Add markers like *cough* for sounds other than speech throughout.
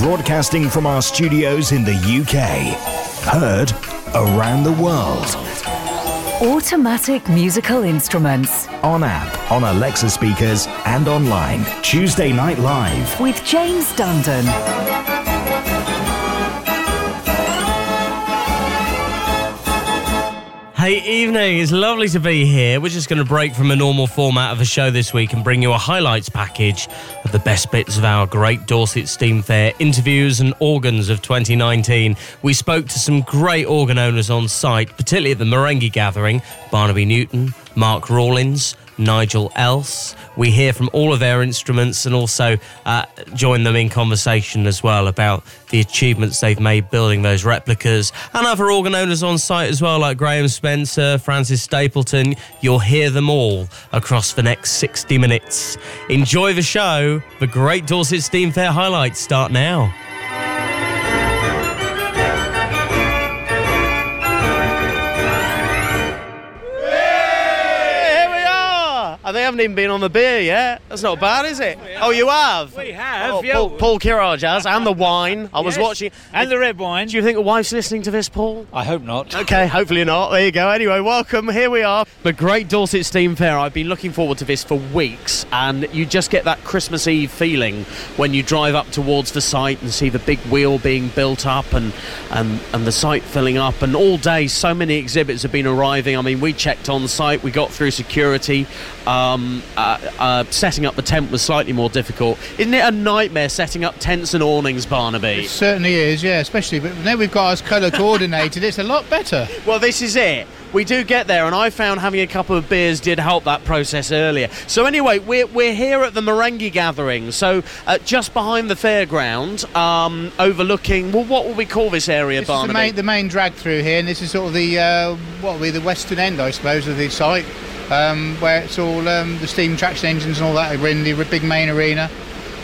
Broadcasting from our studios in the UK. Heard around the world. Automatic musical instruments. On app, on Alexa speakers, and online. Tuesday Night Live. With James Dundon. Hey, evening. It's lovely to be here. We're just going to break from a normal format of a show this week and bring you a highlights package of the best bits of our great Dorset Steam Fair interviews and organs of 2019. We spoke to some great organ owners on site, particularly at the Marenghi Gathering Barnaby Newton, Mark Rawlins, Nigel Else. We hear from all of their instruments and also uh, join them in conversation as well about the achievements they've made building those replicas and other organ owners on site as well, like Graham Spencer, Francis Stapleton. You'll hear them all across the next 60 minutes. Enjoy the show. The Great Dorset Steam Fair highlights start now. Haven't even been on the beer yet. That's not bad, is it? Oh, you have? We have, Oh, yeah. Paul, Paul Kirage has, and the wine. I was Yes, watching. And the red wine. Do you think the wife's listening to this, Paul? I hope not. Okay, hopefully not. There you go. Anyway, welcome. Here we are. The Great Dorset Steam Fair. I've been looking forward to this for weeks, and you just get that Christmas Eve feeling when you drive up towards the site and see the big wheel being built up and and, and the site filling up. And all day, so many exhibits have been arriving. I mean, we checked on site, we got through security. Um, uh, uh, setting up the tent was slightly more difficult. Isn't it a nightmare setting up tents and awnings, Barnaby? It certainly is, yeah, especially but now we've got us colour coordinated, it's a lot better. *laughs* Well, this is it. We do get there, and I found having a couple of beers did help that process earlier. So, anyway, we're, we're here at the Marenghi Gathering, so uh, just behind the fairground, um, overlooking, well, what will we call this area, This is the Barnaby? main, the main drag through here, and this is sort of the, uh, what will be the western end, I suppose, of the site, um, where it's all um, the steam traction engines and all that are in the big main arena.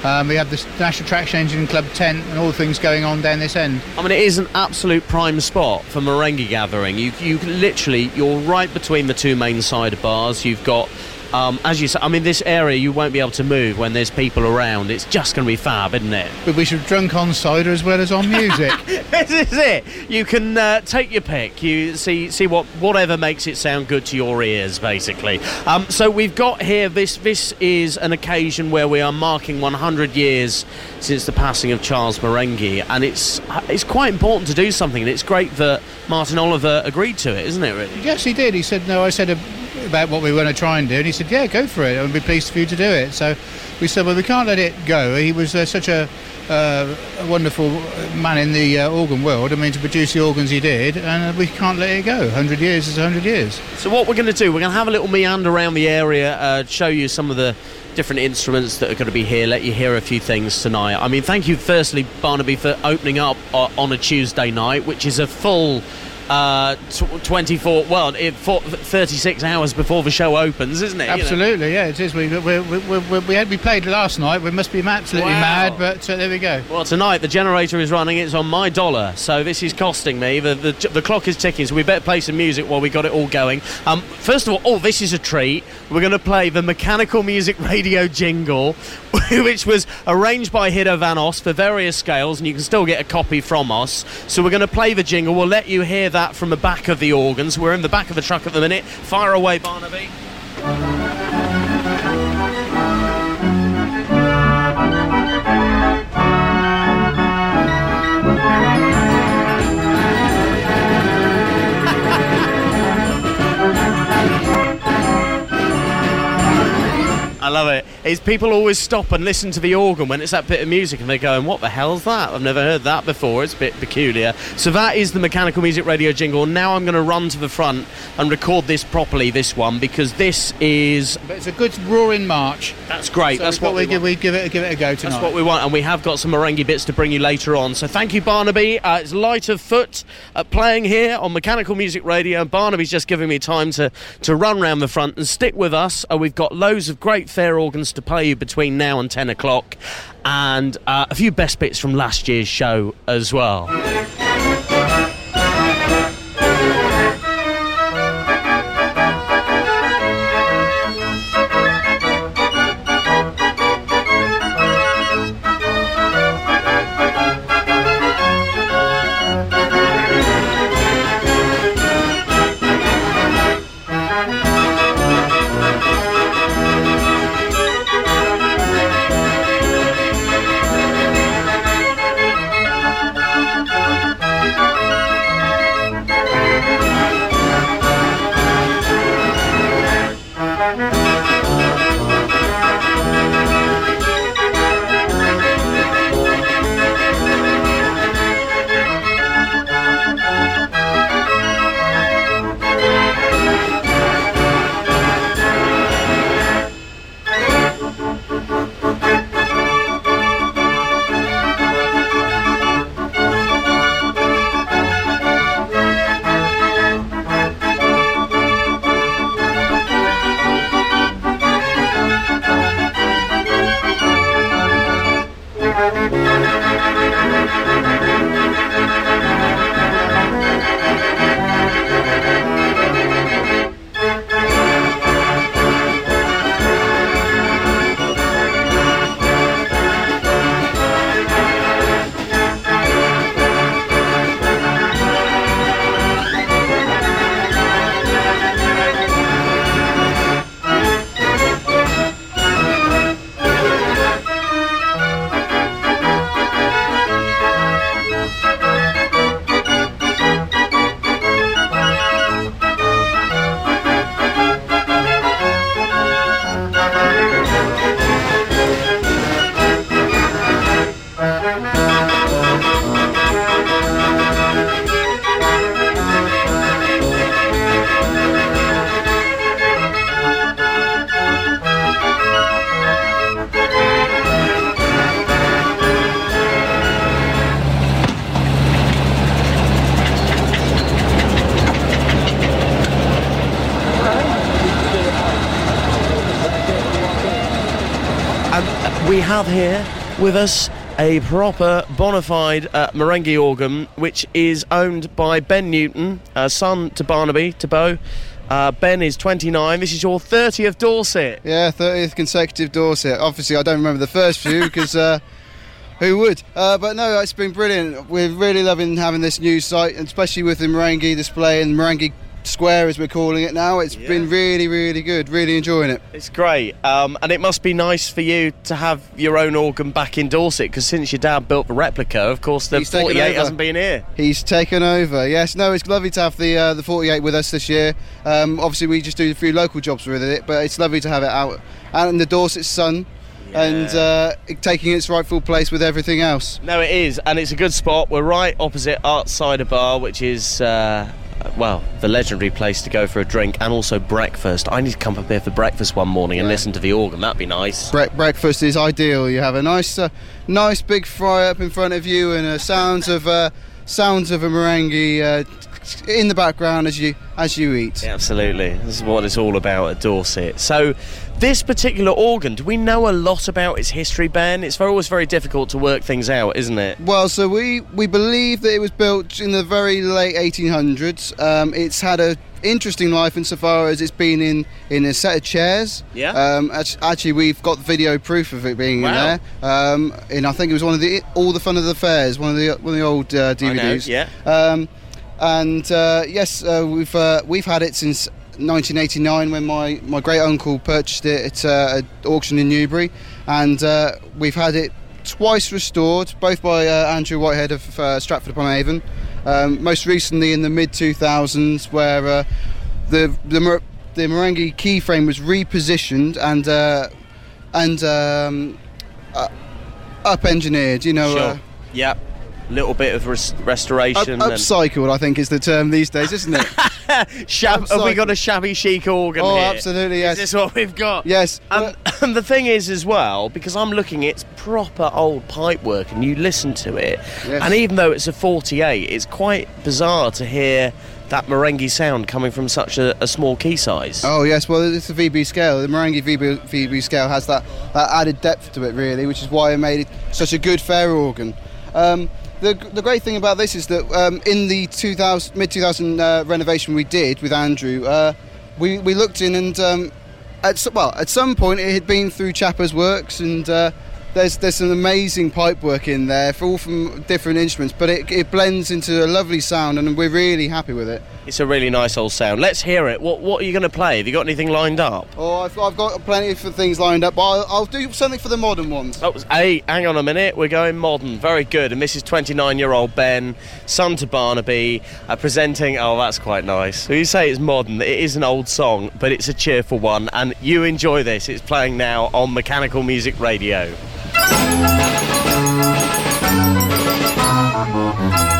Um, we have the National Traction Engine Club tent and all the things going on down this end. I mean, it is an absolute prime spot for Marenghi Gathering. You, you literally, you're right between the two main side bars. You've got, um, as you say, I mean, this area you won't be able to move when there's people around. It's just going to be fab, isn't it? But we should drunk on cider as well as on music. *laughs* this is it. You can uh, take your pick. You see see what whatever makes it sound good to your ears, basically. Um, so we've got here. This this is an occasion where we are marking 100 years since the passing of Charles Marenghi, and it's it's quite important to do something. And it's great that Martin Oliver agreed to it, isn't it? Really. yes, he did. He said, no, I said a, about what we were going to try and do, and he said, yeah, go for it. I'd be pleased for you to do it. So we said, well, we can't let it go. He was uh, such a, uh, a wonderful man in the uh, organ world. I mean, to produce the organs he did, and uh, we can't let it go. 100 years is 100 years. So what we're going to do, we're going to have a little meander around the area, uh, show you some of the different instruments that are going to be here, let you hear a few things tonight. I mean, thank you firstly, Barnaby, for opening up uh, on a Tuesday night, which is a full uh, tw 24, well, it, for, 36 hours before the show opens, isn't it? You know? Absolutely, yeah, it is. We, we, we, we, had, we played last night. We must be absolutely Wow. mad, but uh, there we go. Well, tonight the generator is running. It's on my dollar, so this is costing me. The, the, the clock is ticking, so we better play some music while we got it all going. Um, first of all, oh, this is a treat. We're going to play the Mechanical Music *laughs* Radio jingle, *laughs* which was arranged by Hiddo Van Os for various scales, and you can still get a copy from us. So we're going to play the jingle. We'll let you hear that from the back of the organs. We're in the back of the truck at the minute. Fire away, Barnaby. *laughs* I love it. Is people always stop and listen to the organ when it's that bit of music and they're going, What the hell's that? I've never heard that before. It's a bit peculiar. So that is the Mechanical Music Radio jingle. Now I'm going to run to the front and record this properly, this one, because this is. But it's a good roaring march. That's great. So That's we what we want. we'd give it, give it a go tonight. That's what we want, and we have got some Marenghi bits to bring you later on. So thank you, Barnaby. Uh, it's Light of Foot uh, playing here on Mechanical Music Radio. Barnaby's just giving me time to, to run round the front and stick with us. Uh, we've got loads of great fair organs to play you between now and 10 o'clock, and uh, a few best bits from last year's show as well. Have here with us a proper bona fide uh, Marenghi organ, which is owned by Ben Newton, uh, son to Barnaby, to Bo. Uh, ben is 29. This is your 30th Dorset. Yeah, 30th consecutive Dorset. Obviously, I don't remember the first few because uh, who would? Uh, but no, it's been brilliant. We're really loving having this new site, especially with the Marenghi display and Marenghi Square, as we're calling it now. It's Yeah. been really, really good. Really enjoying it. It's great. Um, and it must be nice for you to have your own organ back in Dorset because since your dad built the replica, of course, the He's 48 hasn't been here. He's taken over. Yes, no, it's lovely to have the uh, the 48 with us this year. Um, obviously, we just do a few local jobs with it, but it's lovely to have it out out in the Dorset sun and uh, taking its rightful place with everything else. No, it is, and it's a good spot. We're right opposite Art Cider Bar, which is, uh, well, the legendary place to go for a drink and also breakfast. I need to come up here for breakfast one morning and Yeah. listen to the organ. That'd be nice. Bre- breakfast is ideal. You have a nice, uh, nice big fry up in front of you, and uh, sounds of uh, sounds of a Marenghi uh, in the background as you as you eat. Yeah, absolutely. This is what it's all about at Dorset. So, this particular organ, do we know a lot about its history, Ben? It's always very difficult to work things out, isn't it? Well, so we we believe that it was built in the very late 1800s. Um, it's had a interesting life insofar as it's been in in a set of chairs. Yeah. Um, actually, we've got video proof of it being Wow. in there. Um, and I think it was one of the all the fun of the fairs, one of the one of the old uh, I know, DVDs. yeah. Um, and uh, yes, uh, we've uh, we've had it since 1989 when my, my great uncle purchased it at uh, an auction in Newbury, and uh, we've had it twice restored, both by uh, Andrew Whitehead of uh, Stratford upon Avon. Um, most recently in the mid 2000s, where uh, the the mer- the keyframe was repositioned and uh, and um, up engineered. You know. Sure. Yep. Little bit of res- restoration. up- and- upcycled, I think, is the term these days, isn't it? *laughs* Shab- have we got a shabby chic organ Oh, here? absolutely, yes. Is this what we've got? Yes. And, *laughs* and the thing is, as well, because I'm looking, it's proper old pipe work, and you listen to it, Yes. and even though it's a 48, it's quite bizarre to hear that Marenghi sound coming from such a, a small key size. Oh yes, well it's a VB scale. The Marenghi VB, VB scale has that, that added depth to it really, which is why it made it such a good fair organ. Um, the, the great thing about this is that um, in the 2000, mid 2000 uh, renovation we did with Andrew, uh, we, we looked in and um, at, well at some point it had been through Chiappa's works and uh, there's there's some amazing pipe work in there, for all from different instruments, but it, it blends into a lovely sound and we're really happy with it. It's a really nice old sound. Let's hear it. What What are you going to play? Have you got anything lined up? Oh, I've, I've got plenty of things lined up, but I'll, I'll do something for the modern ones. Oh, hey, hang on a minute. We're going modern. Very good. And this is 29 year old Ben, son to Barnaby, uh, presenting. Oh, that's quite nice. You say it's modern, it is an old song, but it's a cheerful one. And you enjoy this. It's playing now on Mechanical Music Radio. Starting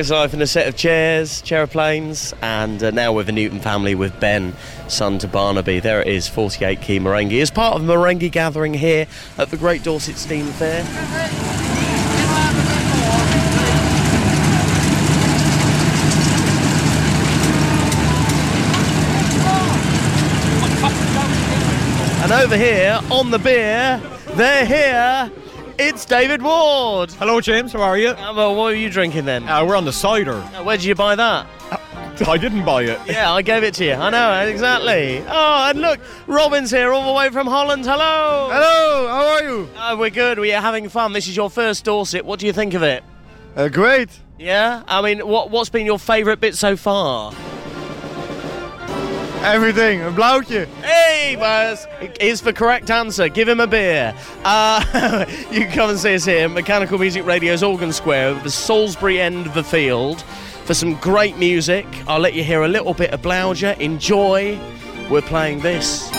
his life in a set of chairs, chairplanes, and uh, now with the Newton family with Ben, son to Barnaby. There it is, 48 Key Marenghi. As part of the Marenghi gathering here at the Great Dorset Steam Fair. And over here on the beer, they're here. It's David Ward. Hello, James. How are you? Uh, well, what are you drinking then? Uh, we're on the cider. Uh, where did you buy that? I didn't buy it. *laughs* Yeah, I gave it to you. I know, exactly. Oh, and look, Robin's here all the way from Holland. Hello. Hello, how are you? Uh, we're good. We're having fun. This is your first Dorset. What do you think of it? Uh, great. Yeah? I mean, what, what's been your favourite bit so far? Everything. Een blauwtje. Hey, Buzz! Is the correct answer. Give him a beer. Uh, *laughs* you can come and see us here, Mechanical Music Radio's Organ Square, the Salisbury end of the field, for some great music. I'll let you hear a little bit of Blauger. Enjoy. We're playing this.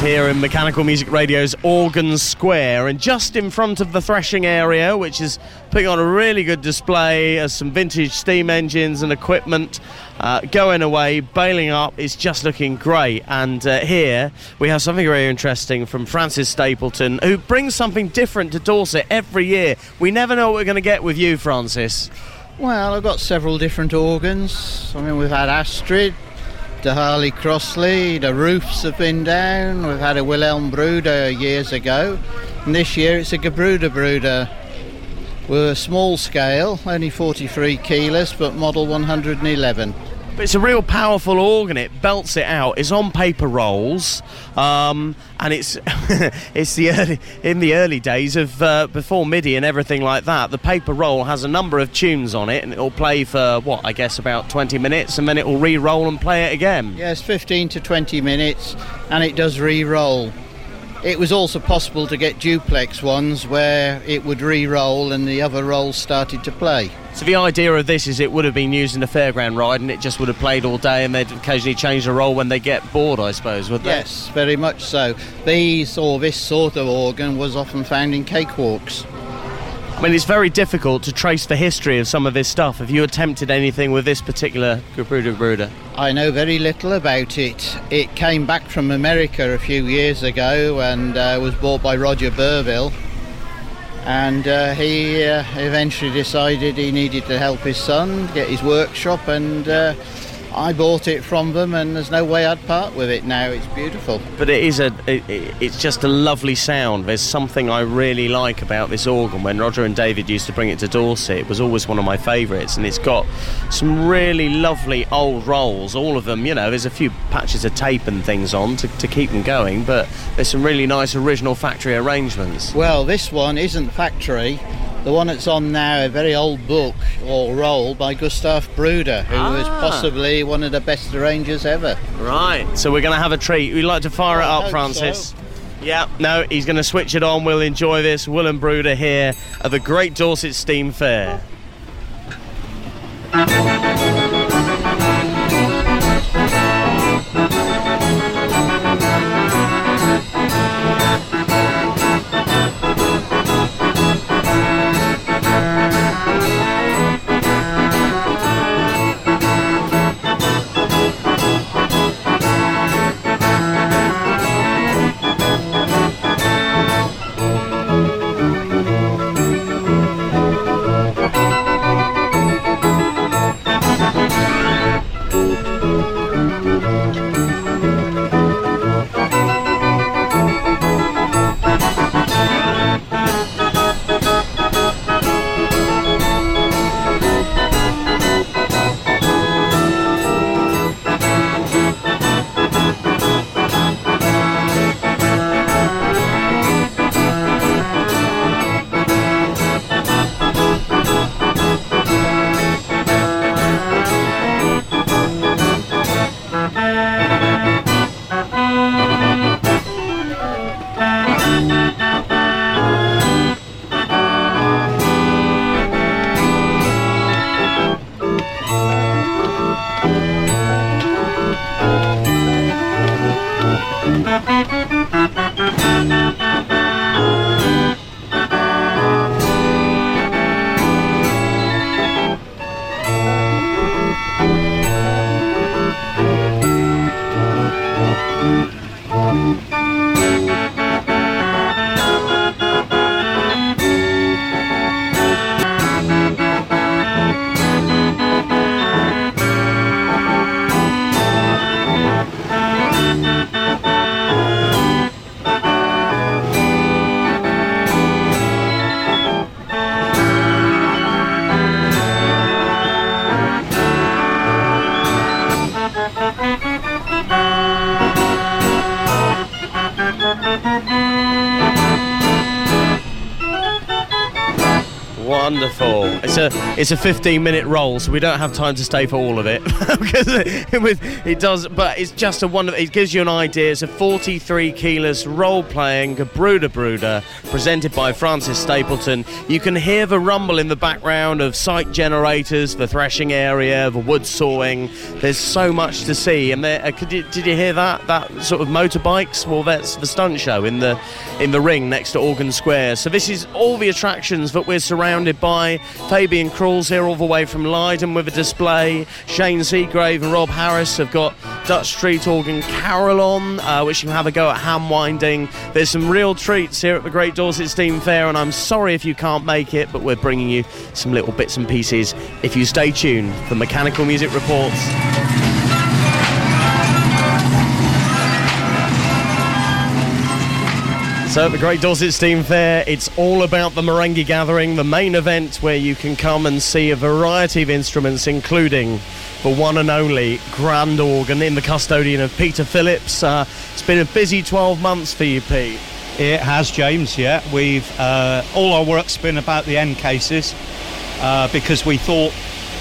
Here in Mechanical Music Radio's Organ Square, and just in front of the threshing area, which is putting on a really good display of some vintage steam engines and equipment uh, going away, bailing up. It's just looking great. And uh, here we have something very interesting from Francis Stapleton, who brings something different to Dorset every year. We never know what we're going to get with you, Francis. Well, I've got several different organs. I mean, we've had Astrid, the Harley Crossley, the roofs have been down. We've had a Wilhelm Bruder years ago, and this year it's a Gebruder Bruder. We're small scale, only 43 kilos, but model 111. But it's a real powerful organ. It belts it out. It's on paper rolls, um, and it's *laughs* it's the early, in the early days of uh, before MIDI and everything like that. The paper roll has a number of tunes on it, and it'll play for what I guess about 20 minutes, and then it will re-roll and play it again. Yes, 15 to 20 minutes, and it does re-roll. It was also possible to get duplex ones where it would re-roll and the other rolls started to play. So the idea of this is it would have been used in a fairground ride, and it just would have played all day, and they'd occasionally change the roll when they get bored, I suppose, would they? Yes, very much so. These or this sort of organ was often found in cakewalks. I mean, it's very difficult to trace the history of some of this stuff. Have you attempted anything with this particular Gebruder Bruder? I know very little about it. It came back from America a few years ago and uh, was bought by Roger Burville. And uh, he uh, eventually decided he needed to help his son get his workshop, and uh, I bought it from them. And there's no way I'd part with it now. It's beautiful. But it is a, it, it's just a lovely sound. There's something I really like about this organ. When Roger and David used to bring it to Dorset, it was always one of my favourites, and it's got some really lovely old rolls. All of them, you know, there's a few patches of tape and things on to, to keep them going, but there's some really nice original factory arrangements. Well, this one isn't factory. The one that's on now, a very old book or roll by Gustav Bruder, who was Ah. possibly one of the best arrangers ever. Right, so we're going to have a treat. We'd like to fire it up, hope Francis. Yeah, no, he's going to switch it on. We'll enjoy this. Will and Bruder here at the Great Dorset Steam Fair. It's a 15 minute roll, so we don't have time to stay for all of it *laughs* because it, it does. But it's just a wonderful. It gives you an idea. It's a 43 keyless role playing Brooder Bruder presented by Francis Stapleton. You can hear the rumble in the background of site generators, the threshing area, the wood sawing. There's so much to see. And there, uh, you, did you hear that? That sort of motorbikes. Well, that's the stunt show in the in the ring next to Organ Square. So this is all the attractions that we're surrounded by. Fabian Krul's here all the way from Leiden with a display. Shane Seagrave and Rob Harris have got Dutch Street Organ Carol on, uh, which you can have a go at ham winding. There's some real treats here at the Great Dorset Steam Fair, and I'm sorry if you can't make it, but we're bringing you some little bits and pieces if you stay tuned for Mechanical Music Reports. So at the Great Dorset Steam Fair, it's all about the Marenghi Gathering, the main event where you can come and see a variety of instruments, including the one and only grand organ in the custodian of Peter Phillips. Uh, it's been a busy 12 months for you, Pete. It has, James. Yeah, we've uh, all our work's been about the end cases uh, because we thought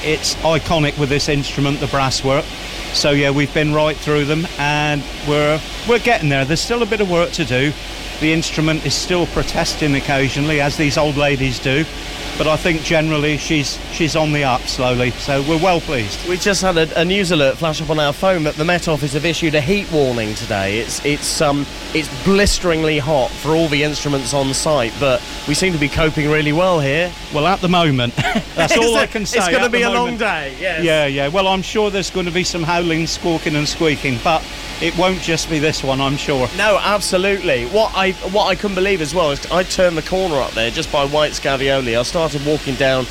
it's iconic with this instrument, the brass work. So yeah, we've been right through them, and we're we're getting there. There's still a bit of work to do. The instrument is still protesting occasionally, as these old ladies do. But I think generally she's she's on the up slowly. So we're well pleased. We just had a, a news alert flash up on our phone that the Met Office have issued a heat warning today. It's it's um it's blisteringly hot for all the instruments on site, but we seem to be coping really well here. Well, at the moment, *laughs* that's all I can say. It's going to be a long day. Yes. Yeah, yeah. Well, I'm sure there's going to be some howling, squawking, and squeaking, but it won't just be this one, I'm sure. No, absolutely. What I what I couldn't believe as well is I turned the corner up there just by White's Gavioli. I started walking down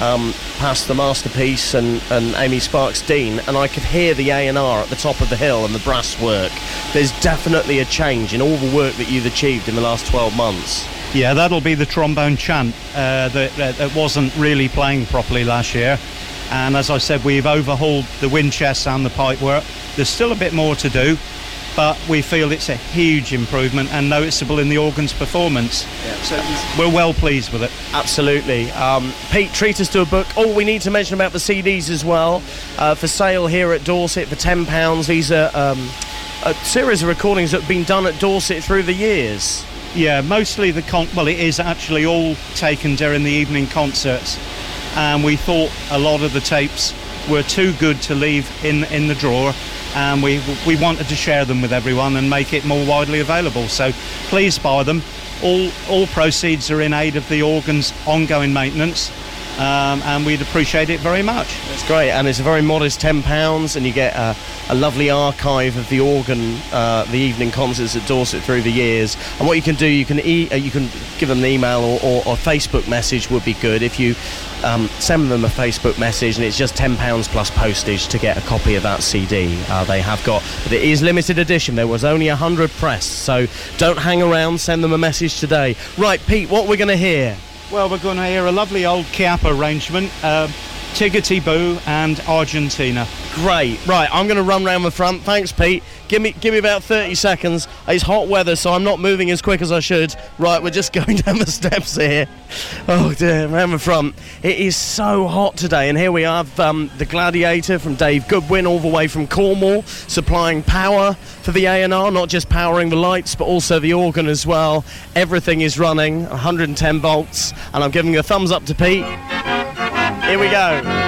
um, past the masterpiece and, and Amy Sparks Dean, and I could hear the A and R at the top of the hill and the brass work. There's definitely a change in all the work that you've achieved in the last 12 months. Yeah, that'll be the trombone chant uh, that, that, wasn't really playing properly last year. And as I said, we've overhauled the wind chest and the pipe work. There's still a bit more to do, but we feel it's a huge improvement and noticeable in the organ's performance. So we're well pleased with it. Absolutely. Um, Pete, treat us to a book. Oh, we need to mention about the CDs as well. Uh, for sale here at Dorset for £10. These are um, a series of recordings that have been done at Dorset through the years. Yeah, mostly the con. Well, it is actually all taken during the evening concerts, and we thought a lot of the tapes were too good to leave in in the drawer, and we we wanted to share them with everyone and make it more widely available. So please buy them. All all proceeds are in aid of the organ's ongoing maintenance, um, and we'd appreciate it very much. It's great, and it's a very modest ten pounds, and you get a, a lovely archive of the organ, uh, the evening concerts at Dorset through the years. And what you can do, you can e- uh, you can give them an email or, or, or Facebook message would be good if you um, send them a Facebook message, and it's just ten pounds plus postage to get a copy of that CD. Uh, they have got, but it is limited edition. There was only hundred pressed, so don't hang around. Send them a message today. Right, Pete, what we're going to hear? Well, we're going to hear a lovely old Chiappa arrangement, uh, Tiggity Boo and Argentina. Great. Right, I'm going to run round the front. Thanks, Pete. Give me give me about 30 seconds. It's hot weather, so I'm not moving as quick as I should. Right, we're just *laughs* going down the steps here. Oh dear, round the front. It is so hot today, and here we have um, the Gladiator from Dave Goodwin, all the way from Cornwall, supplying power for the A&R, not just powering the lights, but also the organ as well. Everything is running, 110 volts, and I'm giving a thumbs up to Pete. Here we go.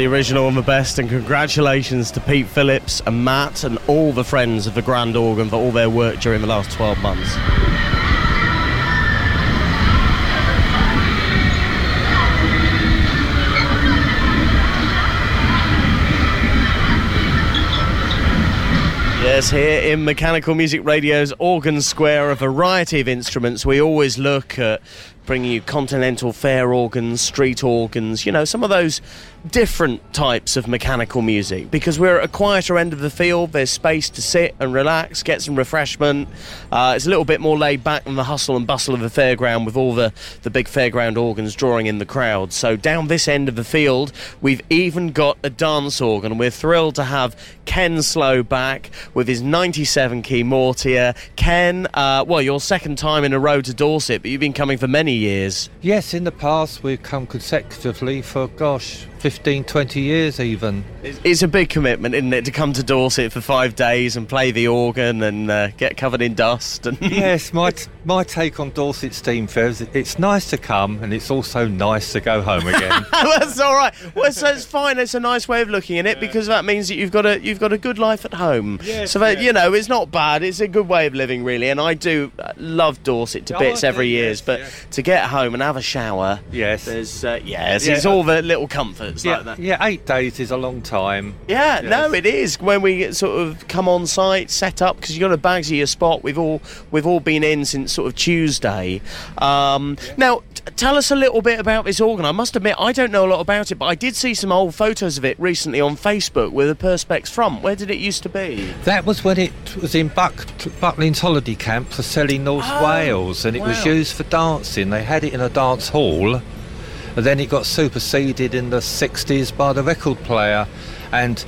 The original and the best, and congratulations to Pete Phillips and Matt and all the friends of the Grand Organ for all their work during the last 12 months. Yes, here in Mechanical Music Radio's Organ Square, a variety of instruments. We always look at bringing you continental fair organs, street organs, you know, some of those different types of mechanical music because we're at a quieter end of the field. There's space to sit and relax, get some refreshment. Uh, it's a little bit more laid back than the hustle and bustle of the fairground with all the, the big fairground organs drawing in the crowd. So, down this end of the field, we've even got a dance organ. We're thrilled to have Ken Slow back with his 97 key Mortier. Ken, uh, well, your second time in a row to Dorset, but you've been coming for many years. Yes, in the past we've come consecutively for, gosh, 15, 20 years even. It's, a big commitment, isn't it, to come to Dorset for five days and play the organ and uh, get covered in dust? And *laughs* yes, my, t- my take on Dorset Steam Fair is it's nice to come and it's also nice to go home again. *laughs* That's all right. Well, so it's fine. It's a nice way of looking at it because that means that you've got a you've got a good life at home. Yes, so that yes. you know, it's not bad. It's a good way of living, really. And I do uh, love Dorset to Oh, bits every yes, but yeah. to get home and have a shower, yes. there's uh, yes, Yeah. it's all the little comforts Yeah, like that. yeah, eight days is a long time. Yeah, no, it is. When we sort of come on site, set up because you've got a Bagsy your spot. We've all we've all been in since sort of Tuesday. Um, Now, t- tell us a little bit about this organ. I must admit, I don't know a lot about it, but I did see some old photos of it recently on Facebook with a Perspex front. Where did it used to be? That was when it was in Buck, Butlin's holiday camp for selling North Oh, Wales and it was used for dancing. They had it in a dance hall and then it got superseded in the 60s by the record player and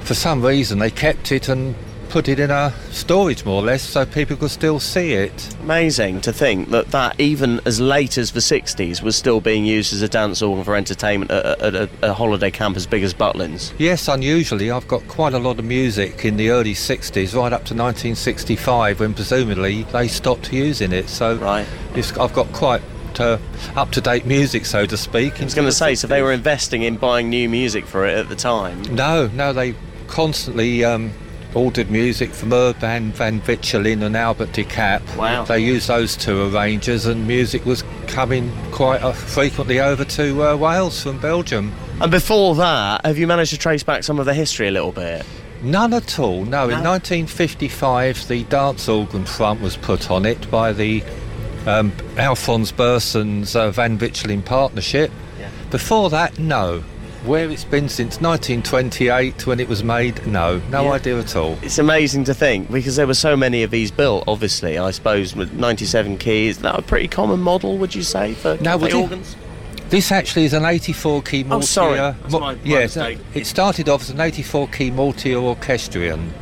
for some reason they kept it and put it in a storage more or less so people could still see it. Amazing to think that that even as late as the 60s was still being used as a dance organ for entertainment at, at a, a holiday camp as big as Butlins. Yes, unusually, I've got quite a lot of music in the early 60s, right up to 1965, when presumably they stopped using it. So Right. I've got quite uh, up to date music, so to speak. I was going to say, so they were investing in buying new music for it at the time. No, no, they constantly um, ordered music from Urban Van Vitchelin and Albert de Cap. Wow. They used those two arrangers, and music was coming quite uh, frequently over to uh, Wales from Belgium. And before that, have you managed to trace back some of the history a little bit? None at all. No, in 1955, the dance organ front was put on it by the um, Alphonse Burson's uh, Van Vitchelin partnership. Before that, no. Where it's been since 1928 when it was made, no, no Yeah. idea at all. It's amazing to think because there were so many of these built. Obviously, I suppose with 97 keys, that a pretty common model, would you say, for No, for would you- organs? This actually is an 84 key Mortier. Oh, sorry. That's my- my yes, mistake. it started off as an 84 key Mortier orchestrion,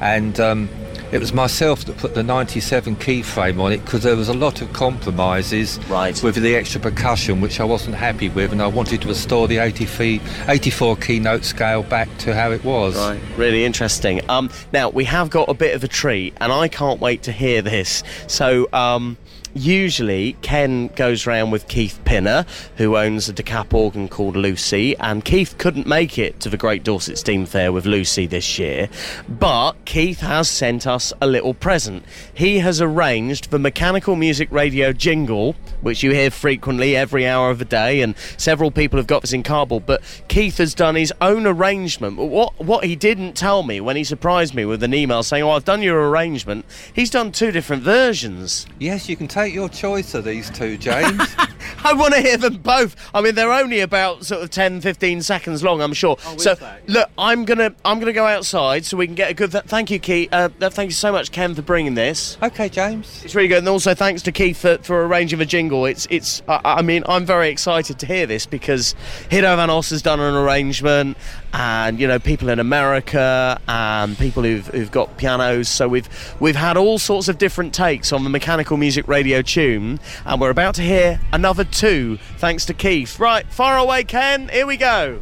and um, it was myself that put the 97 key frame on it because there was a lot of compromises Right. with the extra percussion, which I wasn't happy with, and I wanted to restore the 83, 84 key note scale back to how it was. Right, really interesting. Um, now we have got a bit of a treat, and I can't wait to hear this. So, um, usually Ken goes round with Keith Pinner, who owns a decap organ called Lucy, and Keith couldn't make it to the Great Dorset Steam Fair with Lucy this year, but Keith has sent us a little present. He has arranged the Mechanical Music Radio jingle, which you hear frequently every hour of the day, and several people have got this in cardboard. But Keith has done his own arrangement. What what he didn't tell me when he surprised me with an email saying, "Oh, I've done your arrangement," he's done two different versions. Yes, you can take your choice of these two, James. *laughs* I want to hear them both. I mean, they're only about sort of 10, 15 seconds long, I'm sure. Oh, so, look, I'm gonna, I'm gonna go outside so we can get a good. Th- thank you, Keith. Uh, thank you so much, Ken, for bringing this. okay, James. It's really good, and also thanks to Keith for, for arranging the jingle. It's, it's. I, I mean, I'm very excited to hear this because Hiddo Van Os has done an arrangement, and you know, people in America and people who've, who've got pianos. So we've we've had all sorts of different takes on the mechanical music radio tune, and we're about to hear another two thanks to Keith. Right, far away, Ken. Here we go.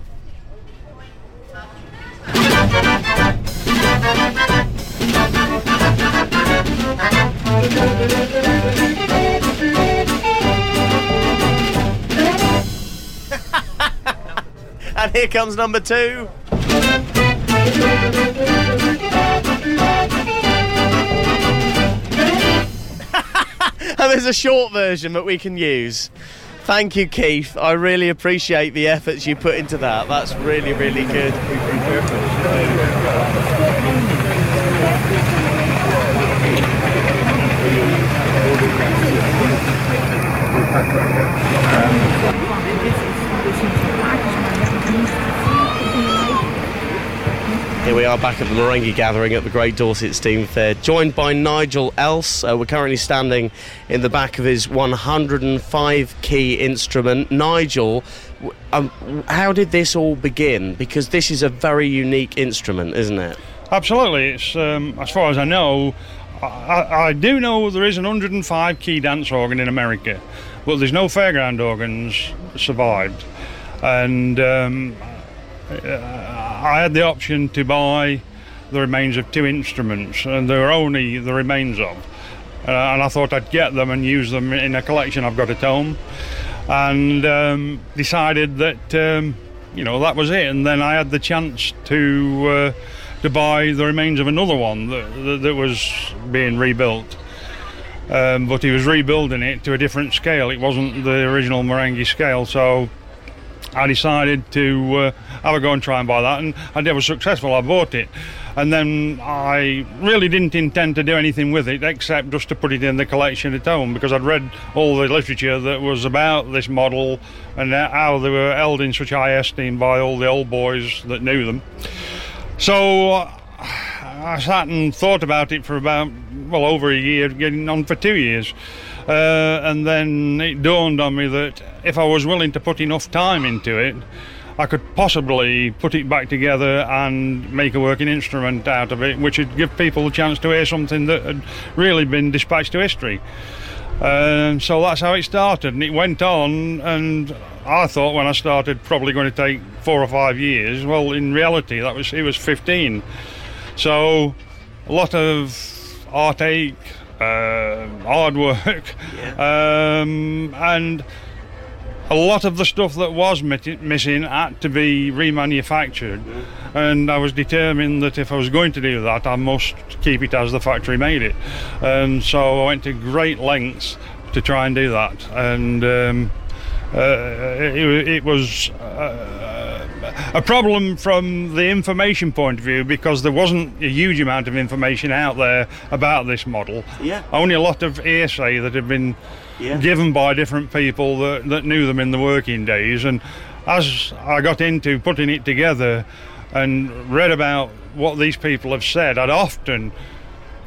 *laughs* *laughs* And here comes number two. *laughs* and there's a short version that we can use. Thank you, Keith. I really appreciate the efforts you put into that. That's really, really good. *laughs* Here we are back at the Marenghi gathering at the Great Dorset Steam Fair, joined by Nigel Else. Uh, we're currently standing in the back of his 105 key instrument. Nigel, um, how did this all begin? Because this is a very unique instrument, isn't it? Absolutely. It's um, as far as I know, I, I- do know there is an 105 key dance organ in America, but there's no fairground organs survived, and um, I had the option to buy the remains of two instruments, and they were only the remains of, uh, and I thought I'd get them and use them in a collection I've got at home, and um, decided that um, you know that was it, and then I had the chance to. Uh, to buy the remains of another one that, that, that was being rebuilt. Um, but he was rebuilding it to a different scale. It wasn't the original Marenghi scale, so I decided to uh, have a go and try and buy that, and I was successful. I bought it, and then I really didn't intend to do anything with it except just to put it in the collection at home because I'd read all the literature that was about this model and how they were held in such high esteem by all the old boys that knew them. So uh, I sat and thought about it for about, well, over a year, getting on for two years. Uh, and then it dawned on me that if I was willing to put enough time into it, I could possibly put it back together and make a working instrument out of it, which would give people a chance to hear something that had really been dispatched to history. Um, so that's how it started, and it went on. And I thought when I started, probably going to take four or five years. Well, in reality, that was it was 15. So a lot of heartache, uh, hard work, um, and a lot of the stuff that was mit- missing had to be remanufactured. And I was determined that if I was going to do that, I must keep it as the factory made it. And so I went to great lengths to try and do that. And um, it, it was uh, a problem from the information point of view because there wasn't a huge amount of information out there about this model. Yeah. Only a lot of hearsay that had been Yeah. given by different people that, that knew them in the working days. And as I got into putting it together and read about what these people have said, I'd often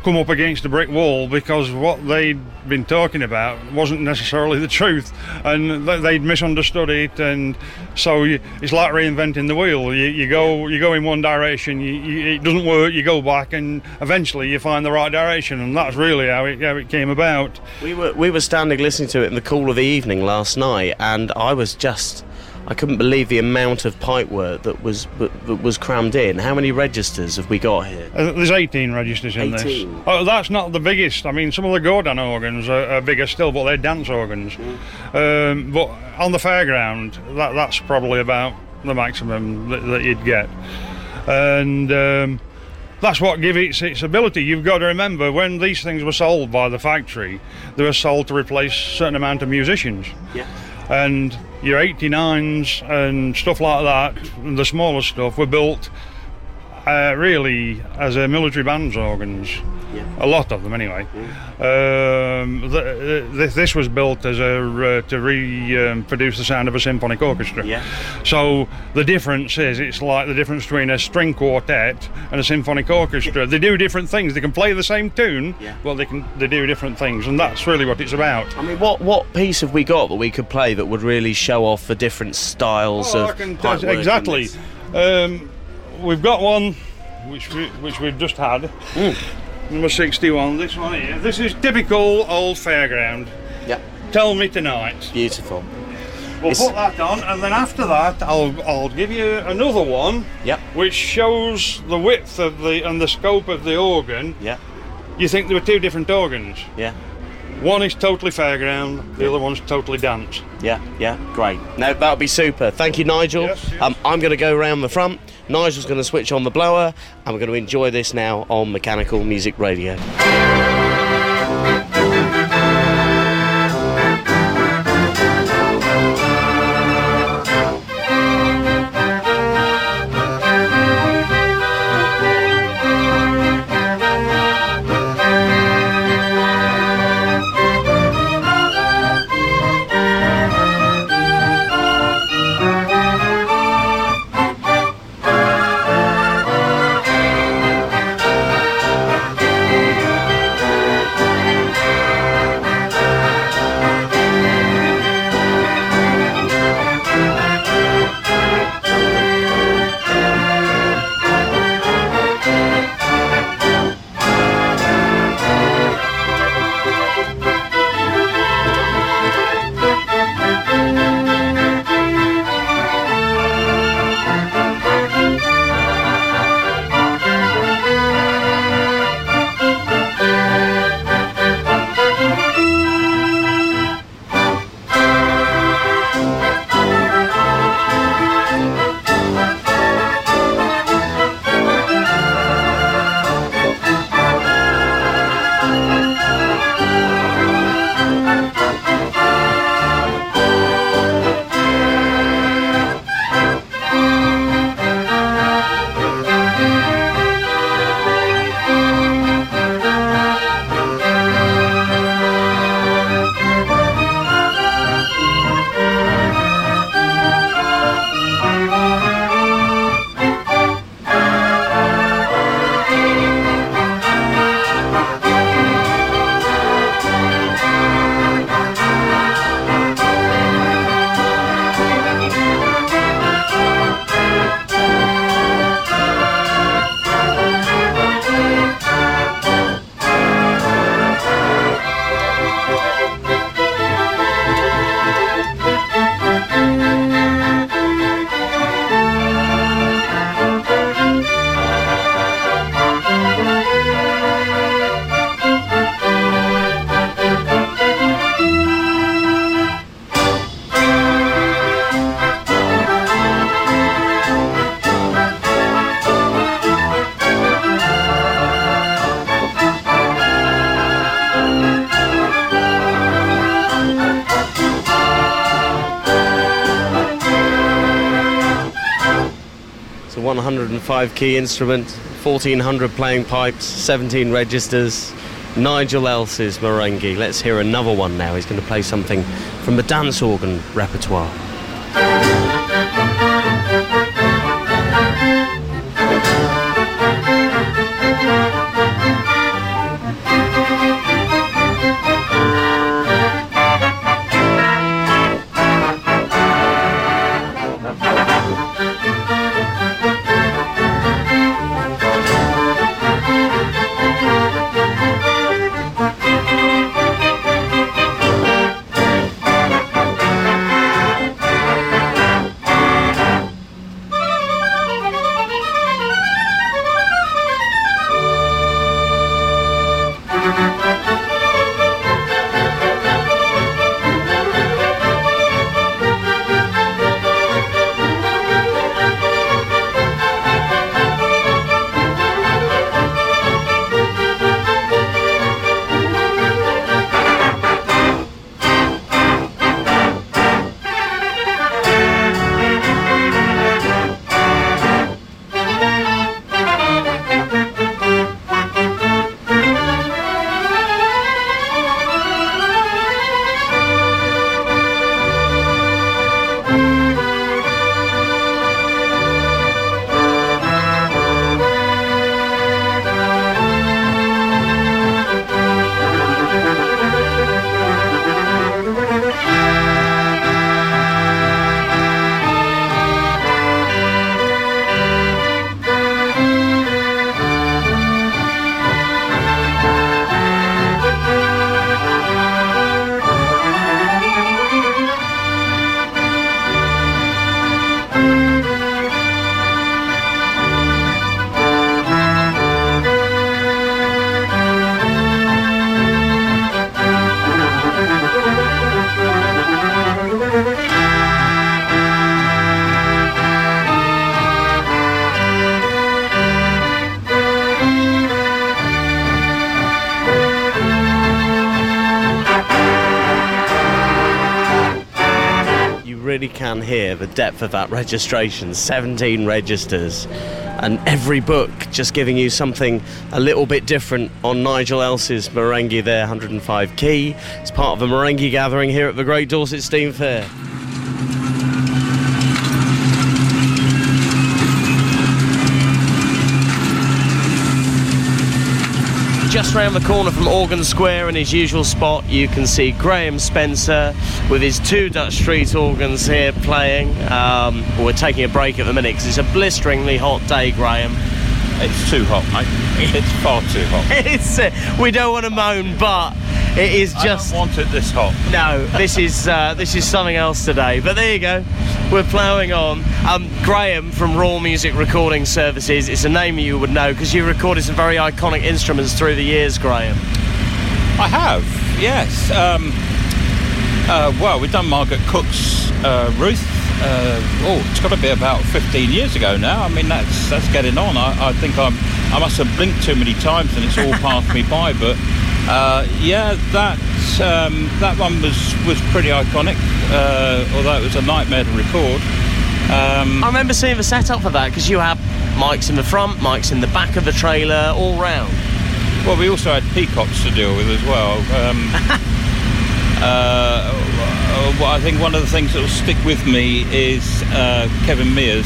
come up against a brick wall because what they'd been talking about wasn't necessarily the truth and they'd misunderstood it and so it's like reinventing the wheel you, you go you go in one direction you, you, it doesn't work you go back and eventually you find the right direction and that's really how it, how it came about We were we were standing listening to it in the cool of the evening last night, and I was just. I couldn't believe the amount of pipe work that was that was crammed in. How many registers have we got here? Uh, There's 18 registers in 18? this. Oh, that's not the biggest. I mean, some of the Gaudin organs are, are bigger still, but they're dance organs. Um, but on the fairground, that, that's probably about the maximum that, that you'd get. And um, that's what gives it its ability. You've got to remember when these things were sold by the factory, they were sold to replace a certain amount of musicians. Yeah. And your 89s and stuff like that, the smaller stuff, were built uh, really as a military bands organs. Yeah. A lot of them, anyway. Um, th- th- this was built as a uh, to reproduce the sound of a symphonic orchestra. Yeah. So the difference is, it's like the difference between a string quartet and a symphonic orchestra. They do different things. They can play the same tune, Yeah. well, they can they do different things, and that's really what it's about. I mean, what what piece have we got that we could play that would really show off the different styles Oh, of can pipe exactly. We've got one which we, which we've just had. Hmm. Number sixty-one. This one here. This is typical old fairground. Yeah. Tell me tonight. Beautiful. We'll It's- put that on, and then after that, I'll I'll give you another one, Yep. which shows the width of the and the scope of the organ. Yeah. You think there were two different organs? Yeah. One is totally fairground, the other one's totally dance. Yeah, yeah, great. No, that'll be super. Thank you, Nigel. Yes, yes. Um, I'm going to go around the front. Nigel's going to switch on the blower, and we're going to enjoy this now on Mechanical Music Radio. 105 key instrument, 1400 playing pipes, 17 registers. Nigel Else's Marenghi. Let's hear another one now. He's going to play something from the dance organ repertoire. Depth of that registration 17 registers. And every book just giving you something a little bit different on Nigel Else's Marenghi there, 105 key. It's part of a Marenghi gathering here at the Great Dorset Steam Fair. Just round the corner from Organ Square in his usual spot, you can see Graham Spencer with his two Dutch Street organs here playing. Um, we're taking a break at the minute because it's a blisteringly hot day, Graham. It's too hot, mate. It's far too hot. *laughs* it's uh, we don't want to moan, but it is just. I don't want it this hot. no. This is uh, this is something else today. But there you go. We're ploughing on. Um, Graham from Raw Music Recording Services. It's a name you would know because you recorded some very iconic instruments through the years, Graham. I have, yes. Um, uh, well, we've done Margaret Cook's uh, Ruth. Uh, oh, it's got to be about 15 years ago now. I mean, that's that's getting on. I, I think I'm I must have blinked too many times and it's all passed me by. But uh, yeah, that um, that one was was pretty iconic. Uh, although it was a nightmare to record. Um, I remember seeing the setup for that because you had mics in the front, mics in the back of the trailer, all round. Well, we also had peacocks to deal with as well. Um, *laughs* uh, well, I think one of the things that will stick with me is uh, Kevin Mears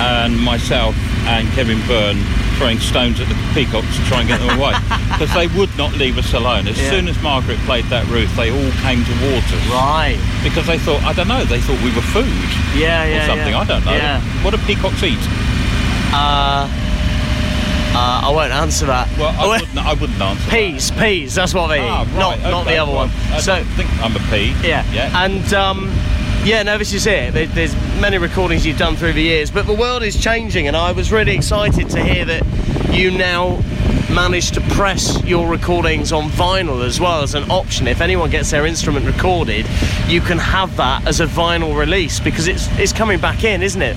and myself and Kevin Byrne throwing stones at the peacocks to try and get them away *laughs* because they would not leave us alone. As Yeah. soon as Margaret played that Ruth, they all came towards us. Right. Because they thought, I don't know, they thought we were food Yeah, yeah, or something. yeah. I don't know. Yeah. What do peacocks eat? Uh, uh, I won't answer that. Well, I *laughs* wouldn't, I wouldn't answer. that. Peas, peas. That's what they Ah, eat. right, not not the other well, one. I So think I'm a pea. yeah, Yeah. And um, yeah, no, this is it. There's many recordings you've done through the years, but the world is changing, and I was really excited to hear that you now managed to press your recordings on vinyl as well as an option. If anyone gets their instrument recorded, you can have that as a vinyl release because it's it's coming back in, isn't it?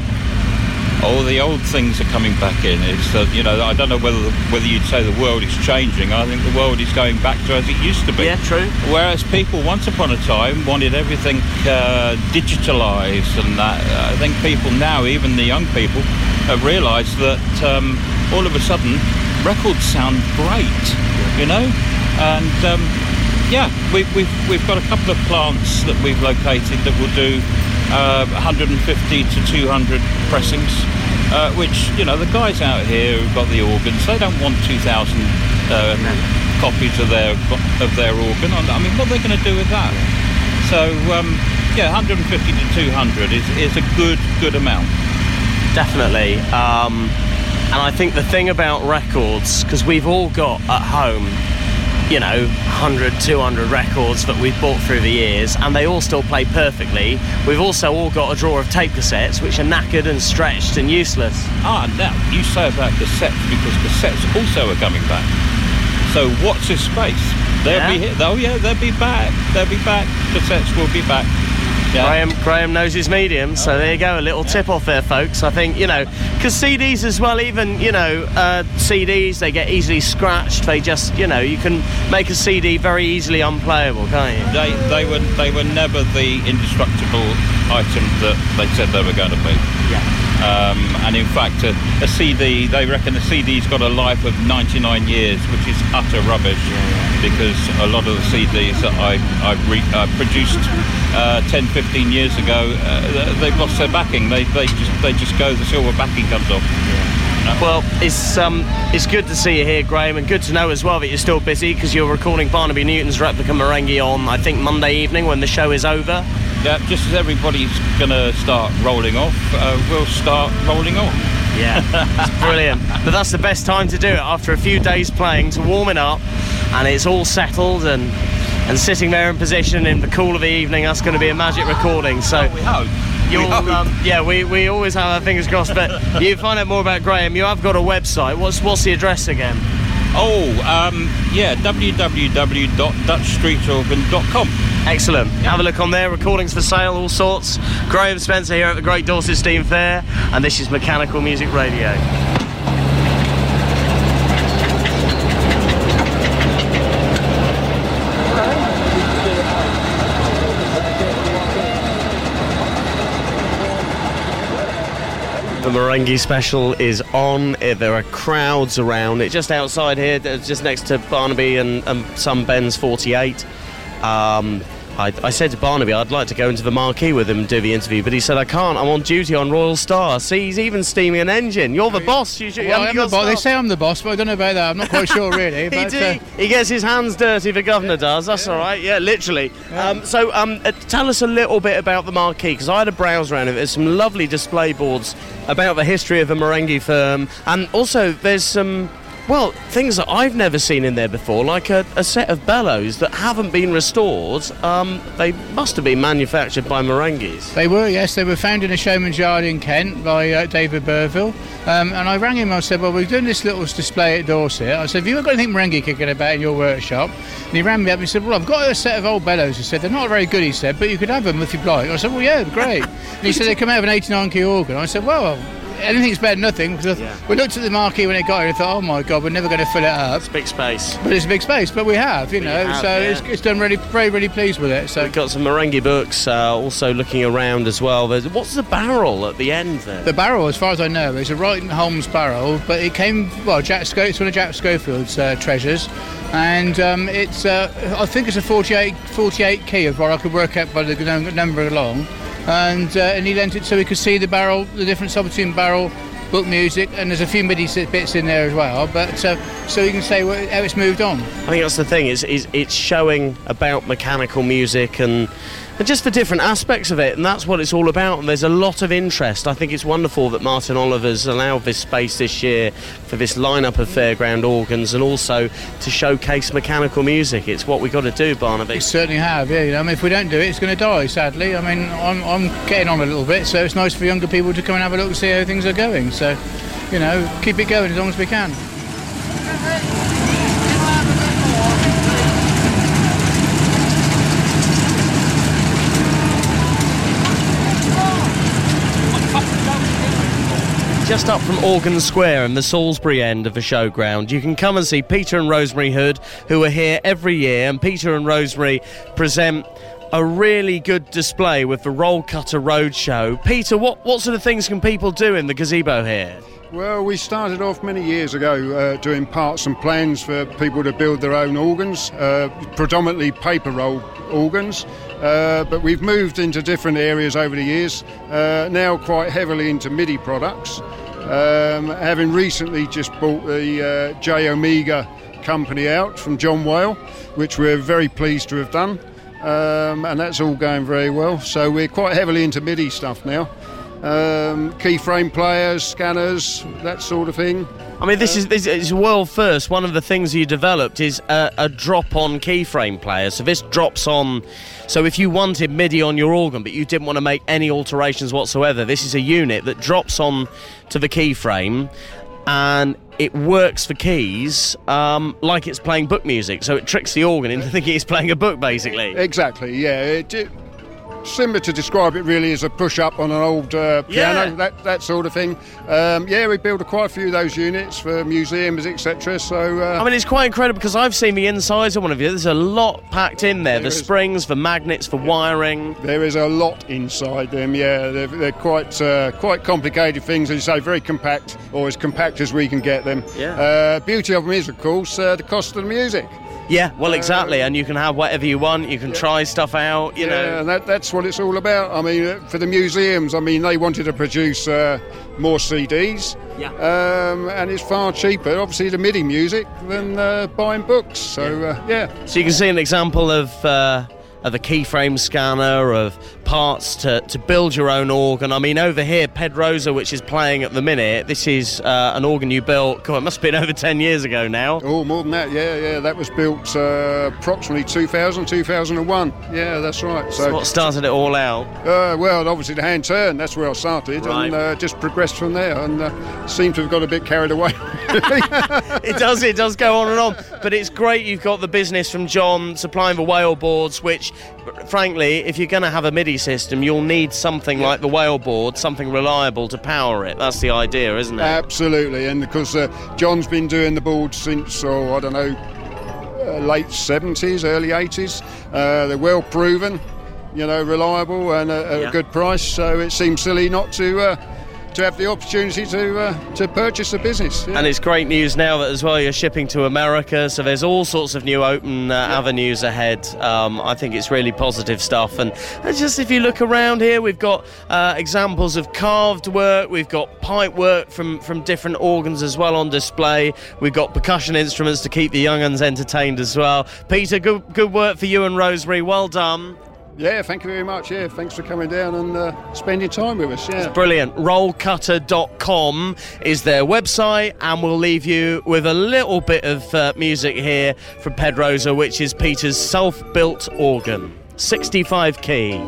All the old things are coming back in. It's uh, you know I don't know whether whether you'd say the world is changing. I think the world is going back to as it used to be. Yeah, true. Whereas people once upon a time wanted everything uh, digitalised, and that I think people now, even the young people, have realised that um, all of a sudden records sound great. You know, and um, yeah, we, we've we've got a couple of plants that we've located that will do uh, 150 to 200 pressings, uh, which you know the guys out here who've got the organs, they don't want 2,000 uh, copies of their of their organ. I mean, what are they going to do with that? So um, yeah, 150 to 200 is, is a good good amount. Definitely. Um, and I think the thing about records, because we've all got at home, you know, 100, 200 records that we've bought through the years, and they all still play perfectly. We've also all got a drawer of tape cassettes, which are knackered and stretched and useless. Ah, now you say about cassettes because cassettes also are coming back. So what's this space? They'll Yeah? be here. Oh yeah, they'll be back. They'll be back. Cassettes will be back. Yeah. Graham, Graham knows his medium, so there you go, a little tip off there, folks. I think, you know, because CDs as well, even, you know, uh, CDs, they get easily scratched. They just, you know, you can make a CD very easily unplayable, can't you? They they were they were never the indestructible item that they said they were going to be. Yeah. Um, and in fact, a, a CD, they reckon a CD's got a life of 99 years, which is utter rubbish because a lot of the CDs that I, I re, uh, produced uh, 10, 15 years ago, uh, they've lost their backing. They, they, just, they just go, the silver backing comes off. Well, it's um, it's good to see you here, Graham, and good to know as well that you're still busy because you're recording Barnaby Newton's replica Marenghi on, I think, Monday evening when the show is over. Yeah, just as everybody's going to start rolling off, uh, we'll start rolling on. Yeah, it's *laughs* brilliant. But that's the best time to do it after a few days playing to warm it up, and it's all settled and and sitting there in position in the cool of the evening. That's going to be a magic recording. So we hope. You'll, We hope. um, yeah, we, we always have our fingers crossed. But *laughs* you find out more about Graham. You have got a website. What's what's the address again? Oh, um, yeah, www.dutchstreetorgan.com. Excellent. Have a look on there. Recordings for sale, all sorts. Graham Spencer here at the Great Dorset Steam Fair, and this is Mechanical Music Radio. The Marenghi special is on. Eh, There are crowds around it. Just outside here, just next to Barnaby and, and some Ben's 48. Um, I, I said to Barnaby I'd like to go into the marquee with him and do the interview, but he said I can't. I'm on duty on Royal Star. See, he's even steaming an engine. You're the boss. You should. Well, I'm the boss. They say I'm the boss, but I don't know about that. I'm not quite sure really. *laughs* he, but, do- uh, he gets his hands dirty, the governor does. That's all right. Yeah, literally. Um, so, um, uh, tell us a little bit about the marquee because I had a browse around it. There's some lovely display boards about the history of the Marenghi firm, and also there's some. Well, things that I've never seen in there before, like a, a set of bellows that haven't been restored. Um, they must have been manufactured by Marenghis. They were, yes. They were found in a showman's yard in Kent by uh, David Burville. Um, and I rang him. I said, "Well, we're doing this little display at Dorset." I said, "Have you got anything Marenghi kicking about in your workshop?" And he rang me up and he said, "Well, I've got a set of old bellows." He said, "They're not very good," he said, "but you could have them if you'd like." I said, "Well, yeah, great." *laughs* and he said, "They come out of an 89 key organ." I said, "Well." Anything's better than nothing. Because we looked at the marquee when it got here and thought, oh my god, we're never going to fill it up. It's a big space. But it's a big space, but we have, you know. have, so yeah. it's, it's done really, very, really pleased with it. So We've got some Marenghi books uh, also looking around as well. There's, what's the barrel at the end there? The barrel, as far as I know, is a Wright Holmes barrel, but it came well. Jack Sco- it's one of Jack Schofield's uh, treasures, and um, it's uh, I think it's a 48, 48 key of what I could work out by the number along, and uh, and he lent it so we could see the barrel, the difference between barrel. Book music, and there's a few MIDI bits in there as well. But uh, so you can say how it's moved on. I think that's the thing. Is it's showing about mechanical music and. And just the different aspects of it, and that's what it's all about. And there's a lot of interest. I think it's wonderful that Martin Oliver's allowed this space this year for this lineup of fairground organs, and also to showcase mechanical music. It's what we've got to do, Barnaby. We certainly have, yeah. You know, I mean, if we don't do it, it's going to die. Sadly, I mean, I'm, I'm getting on a little bit, so it's nice for younger people to come and have a look and see how things are going. So, you know, keep it going as long as we can. Just up from Organ Square in the Salisbury end of the showground, you can come and see Peter and Rosemary Hood, who are here every year. And Peter and Rosemary present a really good display with the Roll Cutter Roadshow. Peter, what, what sort of things can people do in the gazebo here? Well, we started off many years ago uh, doing parts and plans for people to build their own organs, uh, predominantly paper roll organs. Uh, but we've moved into different areas over the years, uh, now quite heavily into MIDI products. Um, having recently just bought the uh, J Amiga company out from John Whale, which we're very pleased to have done. Um, and that's all going very well. So we're quite heavily into MIDI stuff now. Um, keyframe players, scanners, that sort of thing. I mean, this is this is world first. One of the things you developed is a, a drop-on keyframe player. So this drops on. So if you wanted MIDI on your organ, but you didn't want to make any alterations whatsoever, this is a unit that drops on to the keyframe, and it works for keys um, like it's playing book music. So it tricks the organ into *laughs* thinking it's playing a book, basically. Exactly, yeah. It, it, similar to describe it really as a push up on an old uh, piano, Yeah. that, that sort of thing. Um, yeah, we built quite a few of those units for museums, etc. So, uh, I mean, it's quite incredible because I've seen the insides of one of you. There's a lot packed in there. There the is. springs, the magnets, for wiring. There is a lot inside them. Yeah, they're, they're quite uh, quite complicated things, as you say, very compact, or as compact as we can get them. Yeah. Uh, beauty of them is, of course, uh, the cost of the music. Yeah, well, exactly. And you can have whatever you want. You can try stuff out. You yeah, know. and that, that's what it's all about. I mean, uh, for the museums, I mean, they wanted to produce uh, more CDs. Yeah. Um, and it's far cheaper, obviously, the MIDI music than uh, buying books. So, uh, yeah. So you can see an example of uh, of a keyframe scanner, of parts to, to build your own organ. I mean, over here, Pedrosa, which is playing at the minute, this is uh, an organ you built. God, it must have been over ten years ago now. Oh, more than that, yeah, yeah. That was built uh, approximately 2000, 2001. Yeah, that's right. So So, what started it all out? uh, well, obviously the hand turn, that's where I started, Right. and uh, just progressed from there, and uh, seemed to have got a bit carried away. *laughs* it does. It does go on and on. But it's great you've got the business from John supplying the whale boards, which, frankly, if you're going to have a MIDI system, you'll need something like the whale board, something reliable to power it. That's the idea, isn't it? Absolutely, and because uh, John's been doing the board since, oh, I don't know, uh, late 70s, early 80s. Uh, they're well proven, you know, reliable and a, a Yeah. good price, so it seems silly not to. To have the opportunity to uh, to purchase the business. yeah. And it's great news now that as well you're shipping to America, so there's all sorts of new open uh, avenues ahead. Um, I think it's really positive stuff. And and just if you look around here, we've got uh, examples of carved work, we've got pipe work from, from different organs as well on display, we've got percussion instruments to keep the young uns entertained as well. Peter, good, good work for you and Rosemary, well done. Yeah, thank you very much. Yeah, thanks for coming down and uh, spending time with us. Yeah. Brilliant. Rollcutter.com is their website, and we'll leave you with a little bit of uh, music here from Pedrosa, which is Peter's self built organ. 65 key.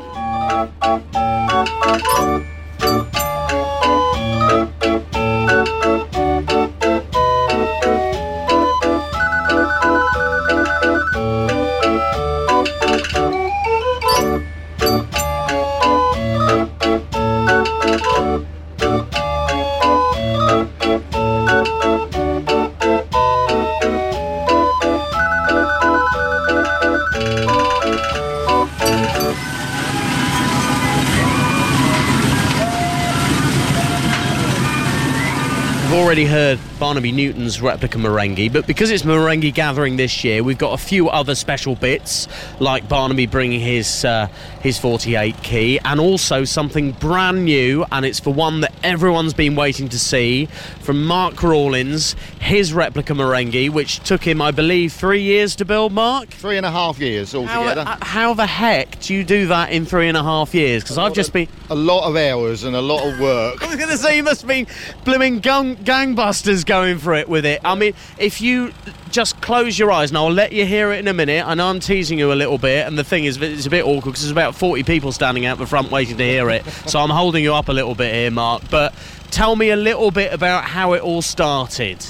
Already heard Barnaby Newton's replica Marenghi, but because it's Marenghi gathering this year, we've got a few other special bits, like Barnaby bringing his uh, his 48 key, and also something brand new, and it's for one that everyone's been waiting to see, from Mark Rawlins, his replica Marenghi, which took him, I believe, three years to build. Mark, three and a half years how, altogether. uh, how the heck do you do that in three and a half years? Because I've just been. a lot of hours and a lot of work. *laughs* I was going to say you must have been blooming gang- gangbusters going for it with it. I mean, if you just close your eyes, and I'll let you hear it in a minute. I know I'm teasing you a little bit, and the thing is, it's a bit awkward because there's about 40 people standing out the front waiting to hear it. *laughs* so I'm holding you up a little bit here, Mark. But tell me a little bit about how it all started.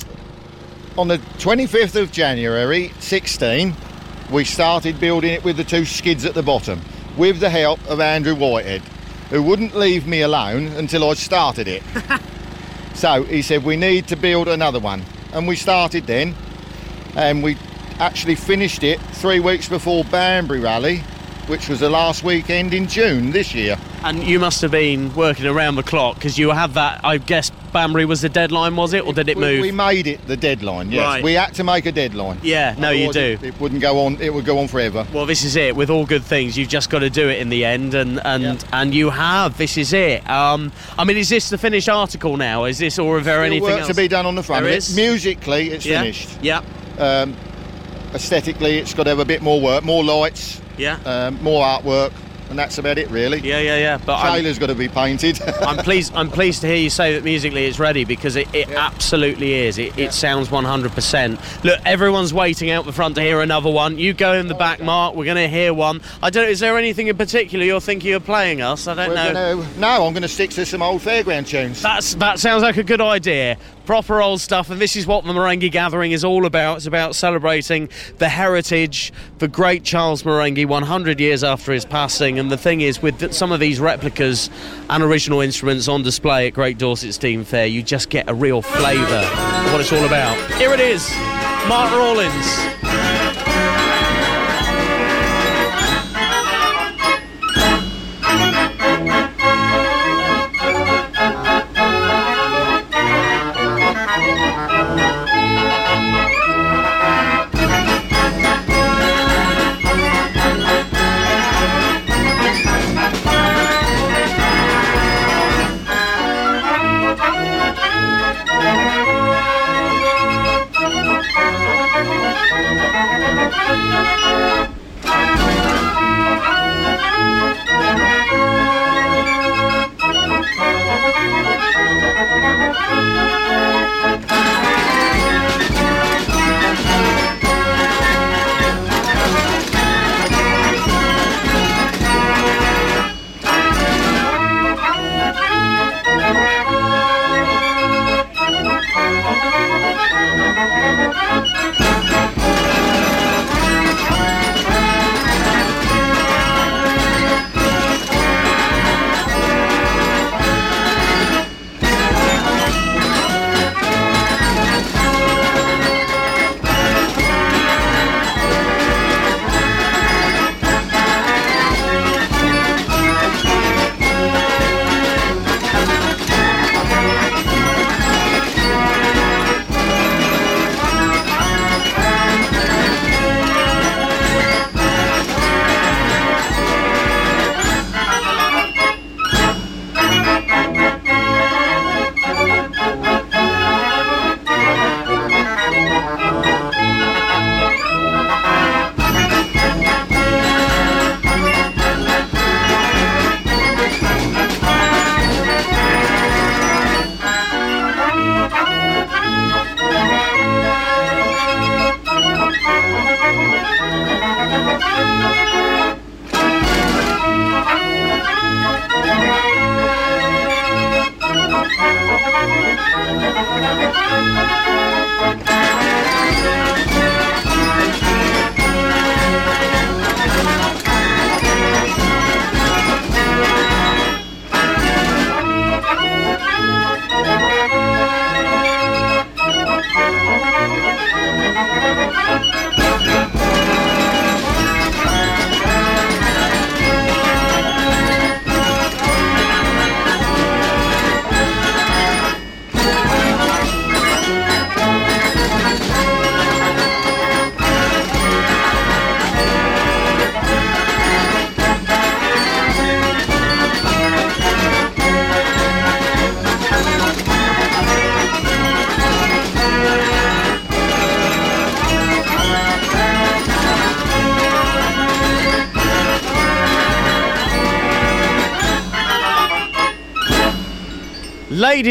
On the 25th of January 16, we started building it with the two skids at the bottom, with the help of Andrew Whitehead, who wouldn't leave me alone until I started it. *laughs* so he said, We need to build another one. And we started then, and we actually finished it three weeks before Banbury Rally, which was the last weekend in June this year. And you must have been working around the clock because you had that. I guess Banbury was the deadline, was it, or did it We- move? We made it the deadline, yes. Right. We had to make a deadline. Yeah, no, you do. It, it wouldn't go on, it would go on forever. Well, this is it. With all good things, you've just got to do it in the end, and and and you have. This is it. Um, I mean, is this the finished article now? Is this, or is there Still anything work else? to be done on the front There it. Musically, it's Yeah. finished. Yeah. Um, aesthetically, it's got to have a bit more work, more lights, Yeah. um, more artwork, and that's about it, really. Yeah, yeah, yeah. But I'm- trailer's got to be painted. *laughs* I'm pleased. I'm pleased to hear you say that musically it's ready because it, it absolutely is. It, it sounds 100%. Look, everyone's waiting out the front to hear another one. You go in the back, Mark. We're going to hear one. I don't. Is there anything in particular you're thinking of playing us? I don't We're know. gonna- no, I'm going to stick to some old fairground tunes. That's that sounds like a good idea. Proper old stuff, and this is what the Marenghi Gathering is all about. It's about celebrating the heritage the great Charles Marenghi 100 years after his passing. And the thing is, with some of these replicas and original instruments on display at Great Dorset Steam Fair, you just get a real flavour of what it's all about. Here it is, Mark Rawlins.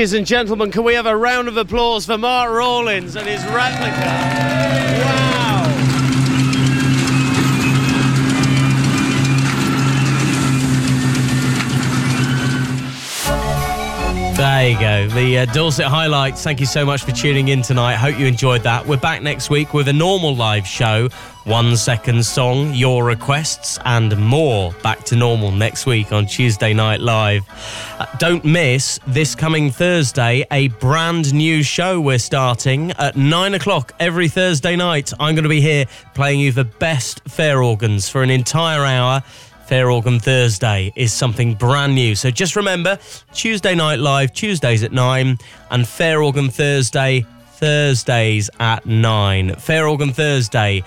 Ladies and gentlemen, can we have a round of applause for Mark Rawlins and his replica? Wow! There you go. The uh, Dorset highlights. Thank you so much for tuning in tonight. Hope you enjoyed that. We're back next week with a normal live show, one second song, your requests, and more. Back to normal next week on Tuesday Night Live. Uh, don't miss this coming Thursday, a brand new show we're starting at nine o'clock every Thursday night. I'm going to be here playing you the best fair organs for an entire hour. Fair Organ Thursday is something brand new. So just remember Tuesday Night Live, Tuesdays at 9, and Fair Organ Thursday, Thursdays at 9. Fair Organ Thursday,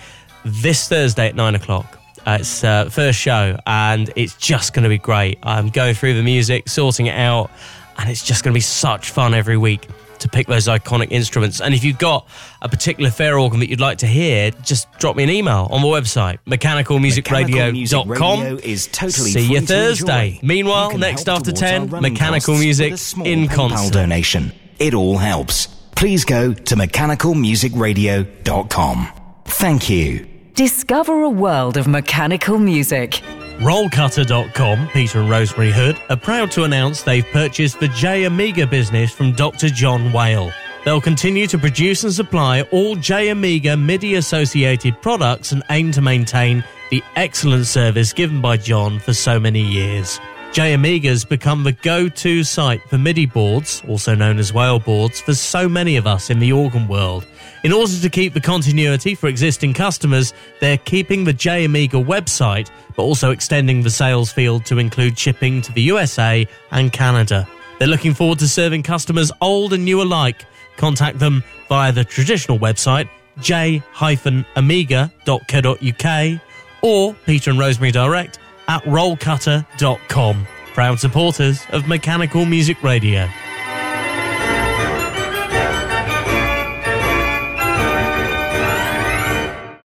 this Thursday at 9 o'clock. Uh, it's uh, first show, and it's just going to be great. I'm going through the music, sorting it out, and it's just going to be such fun every week to pick those iconic instruments. And if you've got a particular fair organ that you'd like to hear, just drop me an email on the website, mechanicalmusicradio.com. Mechanical Radio is totally See you Thursday. Meanwhile, next after 10, mechanical music with a small in concert. donation. It all helps. Please go to mechanicalmusicradio.com. Thank you. Discover a world of mechanical music. Rollcutter.com, Peter and Rosemary Hood, are proud to announce they've purchased the J Amiga business from Dr. John Whale. They'll continue to produce and supply all J Amiga MIDI associated products and aim to maintain the excellent service given by John for so many years. J Amiga's become the go to site for MIDI boards, also known as whale boards, for so many of us in the organ world. In order to keep the continuity for existing customers, they're keeping the J Amiga website, but also extending the sales field to include shipping to the USA and Canada. They're looking forward to serving customers old and new alike. Contact them via the traditional website j-amiga.co.uk or Peter and Rosemary Direct at rollcutter.com. Proud supporters of Mechanical Music Radio.